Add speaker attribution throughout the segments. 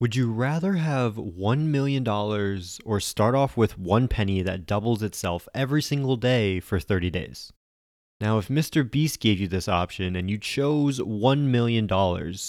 Speaker 1: Would you rather have $1 million or start off with one penny that doubles itself every single day for 30 days? Now, if Mr. Beast gave you this option and you chose $1 million,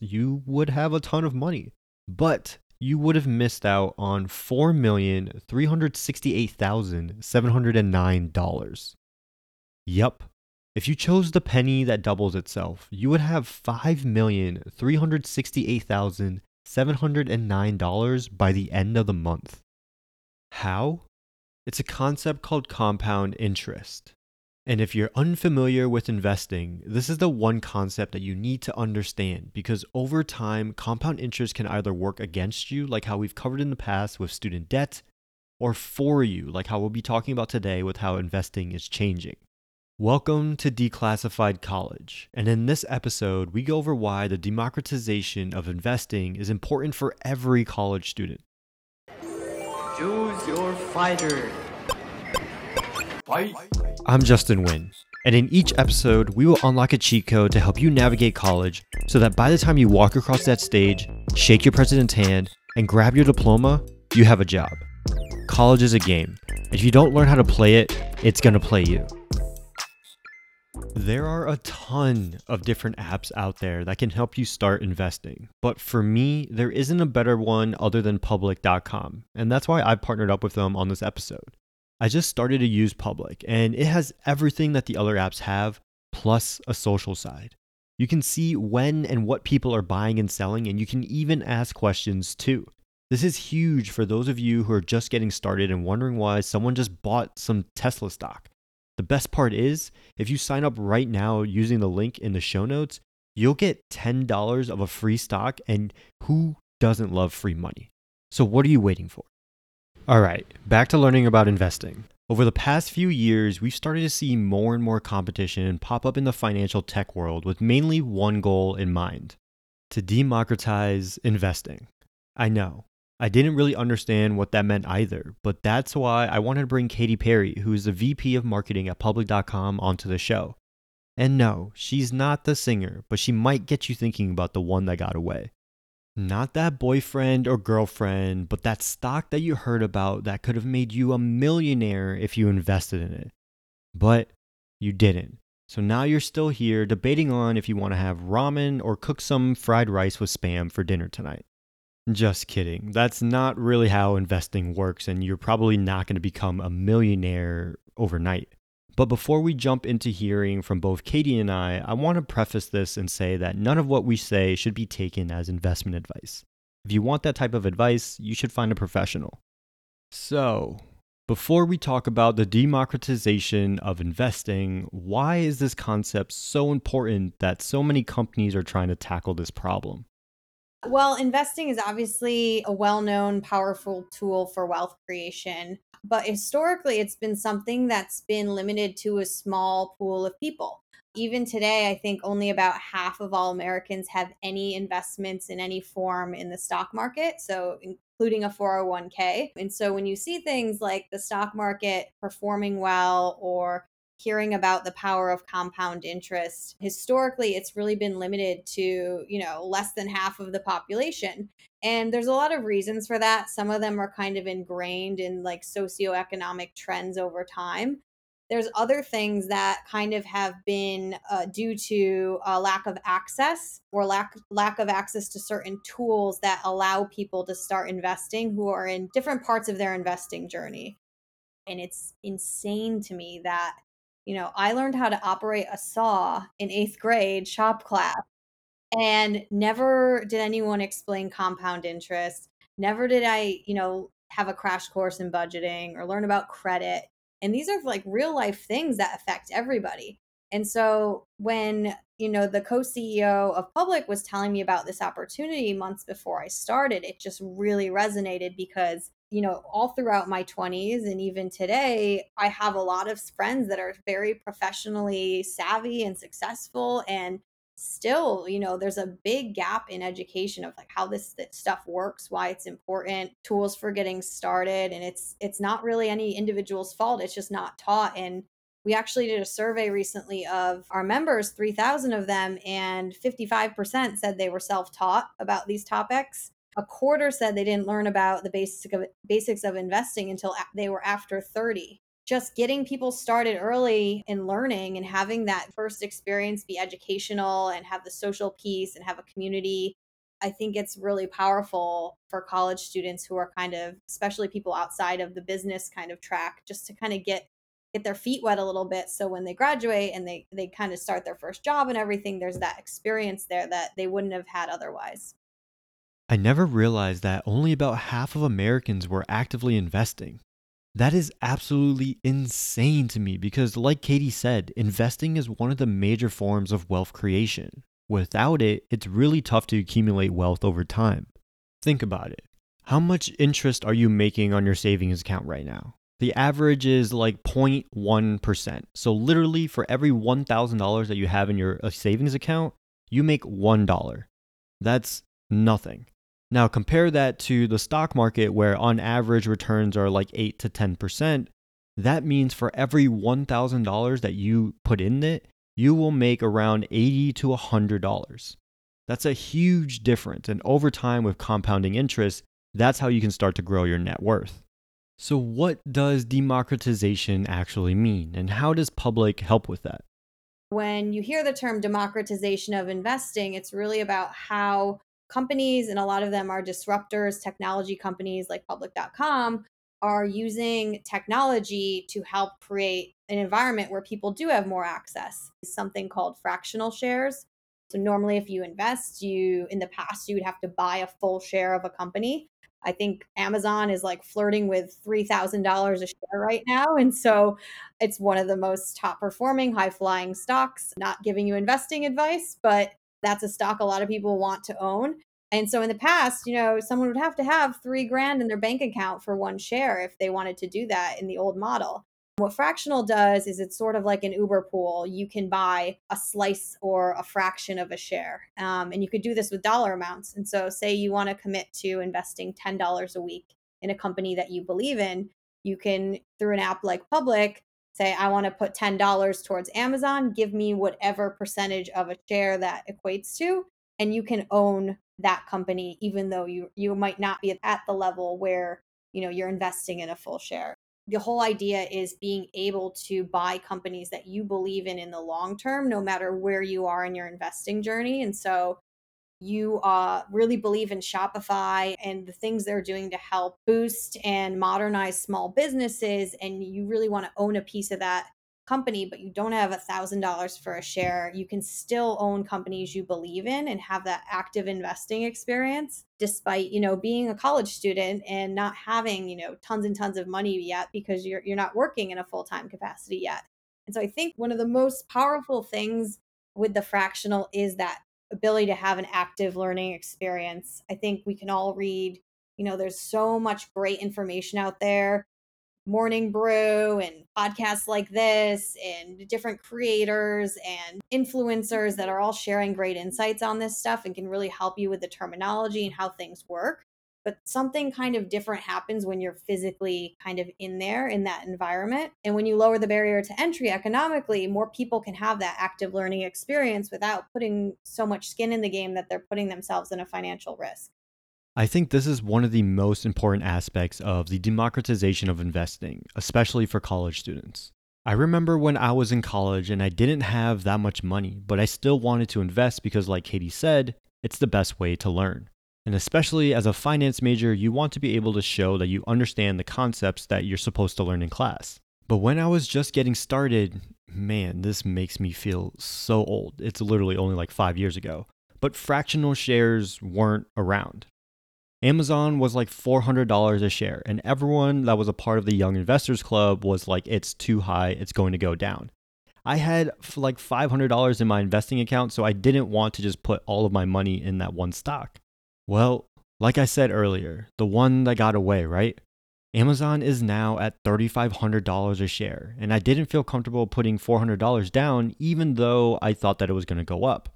Speaker 1: you would have a ton of money. But you would have missed out on $4,368,709. Yup. If you chose the penny that doubles itself, you would have $5,368,000 $709 by the end of the month. How? It's a concept called compound interest. And if you're unfamiliar with investing, this is the one concept that you need to understand because over time, compound interest can either work against you, like how we've covered in the past with student debt, or for you, like how we'll be talking about today with how investing is changing. Welcome to Declassified College. And in this episode, we go over why the democratization of investing is important for every college student.
Speaker 2: Choose your fighter.
Speaker 1: Fight. I'm Justin Wynn. And in each episode, we will unlock a cheat code to help you navigate college so that by the time you walk across that stage, shake your president's hand, and grab your diploma, you have a job. College is a game. If you don't learn how to play it, it's going to play you. There are a ton of different apps out there that can help you start investing. But for me, there isn't a better one other than public.com. And that's why I partnered up with them on this episode. I just started to use Public, and it has everything that the other apps have, plus a social side. You can see when and what people are buying and selling, and you can even ask questions too. This is huge for those of you who are just getting started and wondering why someone just bought some Tesla stock. The best part is, if you sign up right now using the link in the show notes, you'll get $10 of a free stock. And who doesn't love free money? So, what are you waiting for? All right, back to learning about investing. Over the past few years, we've started to see more and more competition pop up in the financial tech world with mainly one goal in mind to democratize investing. I know, I didn't really understand what that meant either, but that's why I wanted to bring Katie Perry, who is the VP of marketing at public.com, onto the show. And no, she's not the singer, but she might get you thinking about the one that got away. Not that boyfriend or girlfriend, but that stock that you heard about that could have made you a millionaire if you invested in it. But you didn't. So now you're still here debating on if you want to have ramen or cook some fried rice with spam for dinner tonight. Just kidding. That's not really how investing works, and you're probably not going to become a millionaire overnight. But before we jump into hearing from both Katie and I, I want to preface this and say that none of what we say should be taken as investment advice. If you want that type of advice, you should find a professional. So, before we talk about the democratization of investing, why is this concept so important that so many companies are trying to tackle this problem?
Speaker 3: Well, investing is obviously a well known, powerful tool for wealth creation. But historically, it's been something that's been limited to a small pool of people. Even today, I think only about half of all Americans have any investments in any form in the stock market. So, including a 401k. And so, when you see things like the stock market performing well or hearing about the power of compound interest historically it's really been limited to you know less than half of the population. And there's a lot of reasons for that. Some of them are kind of ingrained in like socioeconomic trends over time. There's other things that kind of have been uh, due to a lack of access or lack lack of access to certain tools that allow people to start investing who are in different parts of their investing journey. And it's insane to me that you know, I learned how to operate a saw in eighth grade shop class, and never did anyone explain compound interest. Never did I, you know, have a crash course in budgeting or learn about credit. And these are like real life things that affect everybody. And so when, you know, the co CEO of Public was telling me about this opportunity months before I started, it just really resonated because you know, all throughout my 20s and even today, I have a lot of friends that are very professionally savvy and successful and still, you know, there's a big gap in education of like how this stuff works, why it's important, tools for getting started and it's it's not really any individual's fault, it's just not taught and we actually did a survey recently of our members, 3,000 of them, and 55% said they were self taught about these topics A quarter said they didn't learn about the basic of, basics of investing until they were after 30 just getting people started early in learning and having that first experience be educational and have the social piece and have a community I think it's really powerful for college students who are kind of, especially people outside of the business kind of track, just to kind of get get their feet wet a little bit. So when they graduate and they they kind of start their first job and everything, there's that experience there that they wouldn't have had otherwise.
Speaker 1: I never realized that only about half of Americans were actively investing. That is absolutely insane to me because, like Katie said, investing is one of the major forms of wealth creation. Without it, it's really tough to accumulate wealth over time. Think about it. How much interest are you making on your savings account right now? The average is like 0.1%. So, literally, for every $1,000 that you have in your uh, savings account, you make $1. That's nothing. Now, compare that to the stock market, where on average returns are like 8 to 10%. That means for every $1,000 that you put in it, you will make around 80 to $100. That's a huge difference. And over time, with compounding interest, that's how you can start to grow your net worth. So, what does democratization actually mean, and how does public help with that?
Speaker 3: When you hear the term democratization of investing, it's really about how companies, and a lot of them are disruptors, technology companies like public.com, are using technology to help create an environment where people do have more access. It's something called fractional shares. So normally if you invest, you in the past you would have to buy a full share of a company. I think Amazon is like flirting with $3,000 a share right now. And so it's one of the most top performing, high flying stocks. Not giving you investing advice, but that's a stock a lot of people want to own. And so in the past, you know, someone would have to have three grand in their bank account for one share if they wanted to do that in the old model. What fractional does is it's sort of like an Uber pool. You can buy a slice or a fraction of a share. Um, and you could do this with dollar amounts. And so, say you want to commit to investing $10 a week in a company that you believe in, you can, through an app like Public, say, I want to put $10 towards Amazon, give me whatever percentage of a share that equates to. And you can own that company even though you you might not be at the level where you know you're investing in a full share the whole idea is being able to buy companies that you believe in in the long term no matter where you are in your investing journey and so you uh, really believe in Shopify and the things they're doing to help boost and modernize small businesses, and you really want to own a piece of that company, but you don't have a thousand dollars for a share, you can still own companies you believe in and have that active investing experience, despite, you know, being a college student and not having, you know, tons and tons of money yet because you're you're not working in a full-time capacity yet. And so I think one of the most powerful things with the fractional is that ability to have an active learning experience. I think we can all read, you know, there's so much great information out there Morning Brew and podcasts like this and different creators and influencers that are all sharing great insights on this stuff and can really help you with the terminology and how things work. But something kind of different happens when you're physically kind of in there in that environment. And when you lower the barrier to entry economically, more people can have that active learning experience without putting so much skin in the game that they're putting themselves in a financial risk.
Speaker 1: I think this is one of the most important aspects of the democratization of investing, especially for college students. I remember when I was in college and I didn't have that much money, but I still wanted to invest because, like Katie said, it's the best way to learn. And especially as a finance major, you want to be able to show that you understand the concepts that you're supposed to learn in class. But when I was just getting started, man, this makes me feel so old. It's literally only like five years ago. But fractional shares weren't around. Amazon was like $400 a share, and everyone that was a part of the Young Investors Club was like, it's too high, it's going to go down. I had like $500 in my investing account, so I didn't want to just put all of my money in that one stock. Well, like I said earlier, the one that got away, right? Amazon is now at $3,500 a share, and I didn't feel comfortable putting $400 down, even though I thought that it was going to go up.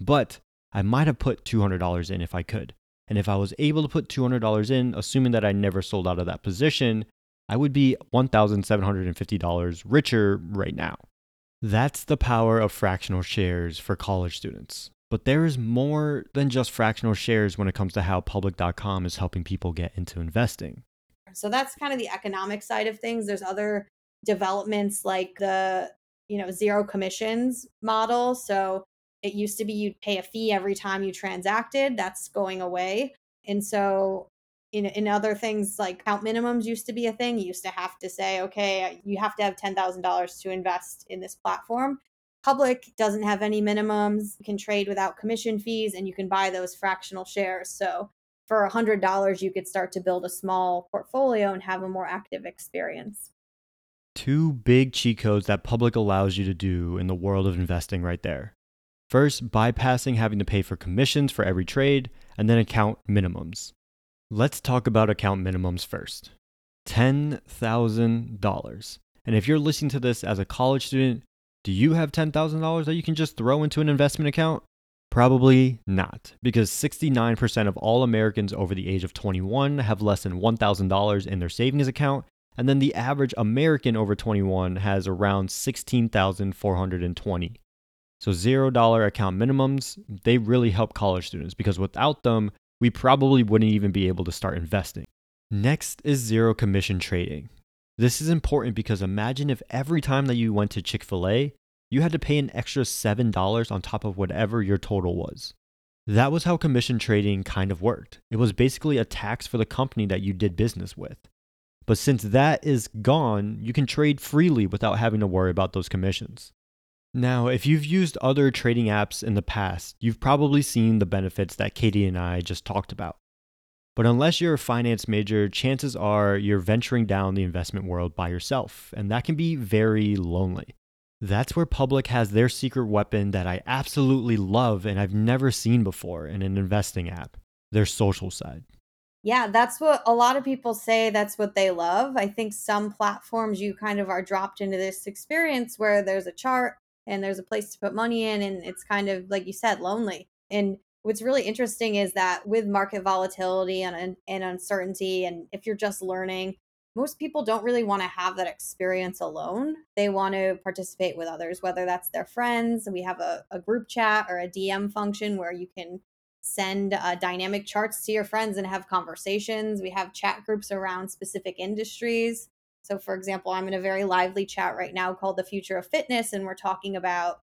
Speaker 1: But I might have put $200 in if I could. And if I was able to put $200 in, assuming that I never sold out of that position, I would be $1,750 richer right now. That's the power of fractional shares for college students. But there is more than just fractional shares when it comes to how public.com is helping people get into investing.
Speaker 3: So that's kind of the economic side of things. There's other developments like the, you know, zero commissions model. So it used to be you'd pay a fee every time you transacted. That's going away. And so in, in other things like account minimums used to be a thing. You used to have to say, okay, you have to have $10,000 to invest in this platform. Public doesn't have any minimums, you can trade without commission fees, and you can buy those fractional shares. So for $100, you could start to build a small portfolio and have a more active experience.
Speaker 1: Two big cheat codes that public allows you to do in the world of investing right there. First, bypassing having to pay for commissions for every trade, and then account minimums. Let's talk about account minimums first $10,000. And if you're listening to this as a college student, do you have $10,000 that you can just throw into an investment account? Probably not, because 69% of all Americans over the age of 21 have less than $1,000 in their savings account, and then the average American over 21 has around 16,420. So $0 account minimums, they really help college students because without them, we probably wouldn't even be able to start investing. Next is zero commission trading. This is important because imagine if every time that you went to Chick fil A, you had to pay an extra $7 on top of whatever your total was. That was how commission trading kind of worked. It was basically a tax for the company that you did business with. But since that is gone, you can trade freely without having to worry about those commissions. Now, if you've used other trading apps in the past, you've probably seen the benefits that Katie and I just talked about. But unless you're a finance major, chances are you're venturing down the investment world by yourself, and that can be very lonely. That's where Public has their secret weapon that I absolutely love and I've never seen before in an investing app their social side.
Speaker 3: Yeah, that's what a lot of people say that's what they love. I think some platforms you kind of are dropped into this experience where there's a chart and there's a place to put money in and it's kind of like you said lonely and what's really interesting is that with market volatility and, and uncertainty and if you're just learning most people don't really want to have that experience alone. They want to participate with others whether that's their friends. We have a, a group chat or a dm function where you can send uh, dynamic charts to your friends and have conversations. We have chat groups around specific industries. So, for example, I'm in a very lively chat right now called The Future of Fitness, and we're talking about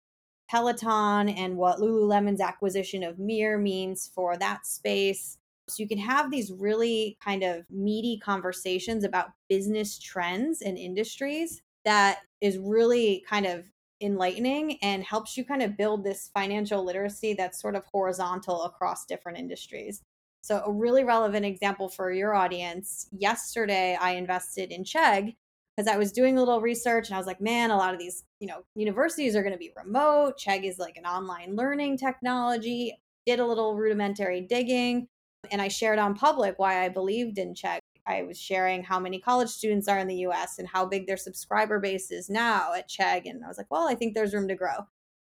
Speaker 3: Peloton and what Lululemon's acquisition of Mirror means for that space. So, you can have these really kind of meaty conversations about business trends and industries that is really kind of enlightening and helps you kind of build this financial literacy that's sort of horizontal across different industries. So, a really relevant example for your audience yesterday, I invested in Chegg because I was doing a little research and I was like, man, a lot of these, you know, universities are going to be remote. Chegg is like an online learning technology. Did a little rudimentary digging and I shared on public why I believed in Chegg. I was sharing how many college students are in the US and how big their subscriber base is now at Chegg. And I was like, well, I think there's room to grow.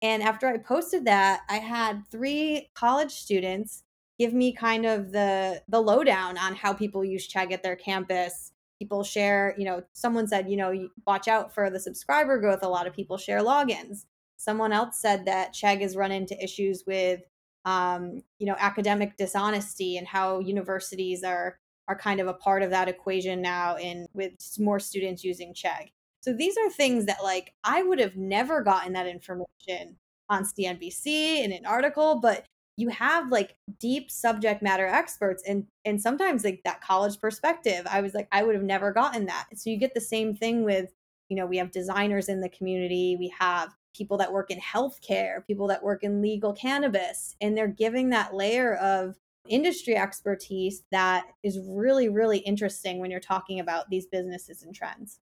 Speaker 3: And after I posted that, I had three college students give me kind of the the lowdown on how people use Chegg at their campus. People share, you know, someone said, you know, watch out for the subscriber growth. A lot of people share logins. Someone else said that Chegg has run into issues with, um, you know, academic dishonesty and how universities are are kind of a part of that equation now in with more students using Chegg. So these are things that like I would have never gotten that information on CNBC in an article, but you have like deep subject matter experts and and sometimes like that college perspective i was like i would have never gotten that so you get the same thing with you know we have designers in the community we have people that work in healthcare people that work in legal cannabis and they're giving that layer of industry expertise that is really really interesting when you're talking about these businesses and trends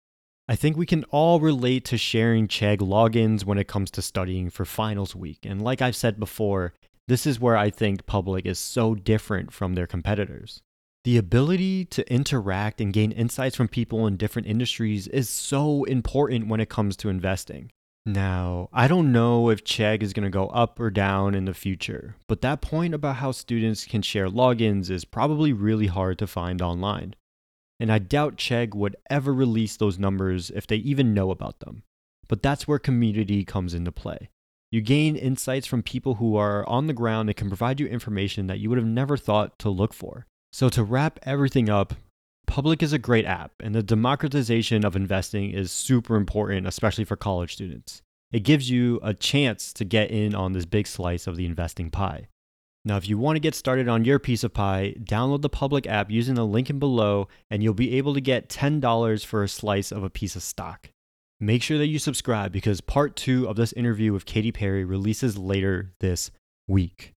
Speaker 1: I think we can all relate to sharing Chegg logins when it comes to studying for finals week. And like I've said before, this is where I think Public is so different from their competitors. The ability to interact and gain insights from people in different industries is so important when it comes to investing. Now, I don't know if Chegg is going to go up or down in the future, but that point about how students can share logins is probably really hard to find online. And I doubt Chegg would ever release those numbers if they even know about them. But that's where community comes into play. You gain insights from people who are on the ground and can provide you information that you would have never thought to look for. So, to wrap everything up, Public is a great app, and the democratization of investing is super important, especially for college students. It gives you a chance to get in on this big slice of the investing pie. Now, if you want to get started on your piece of pie, download the public app using the link in below, and you'll be able to get $10 for a slice of a piece of stock. Make sure that you subscribe because part two of this interview with Katie Perry releases later this week.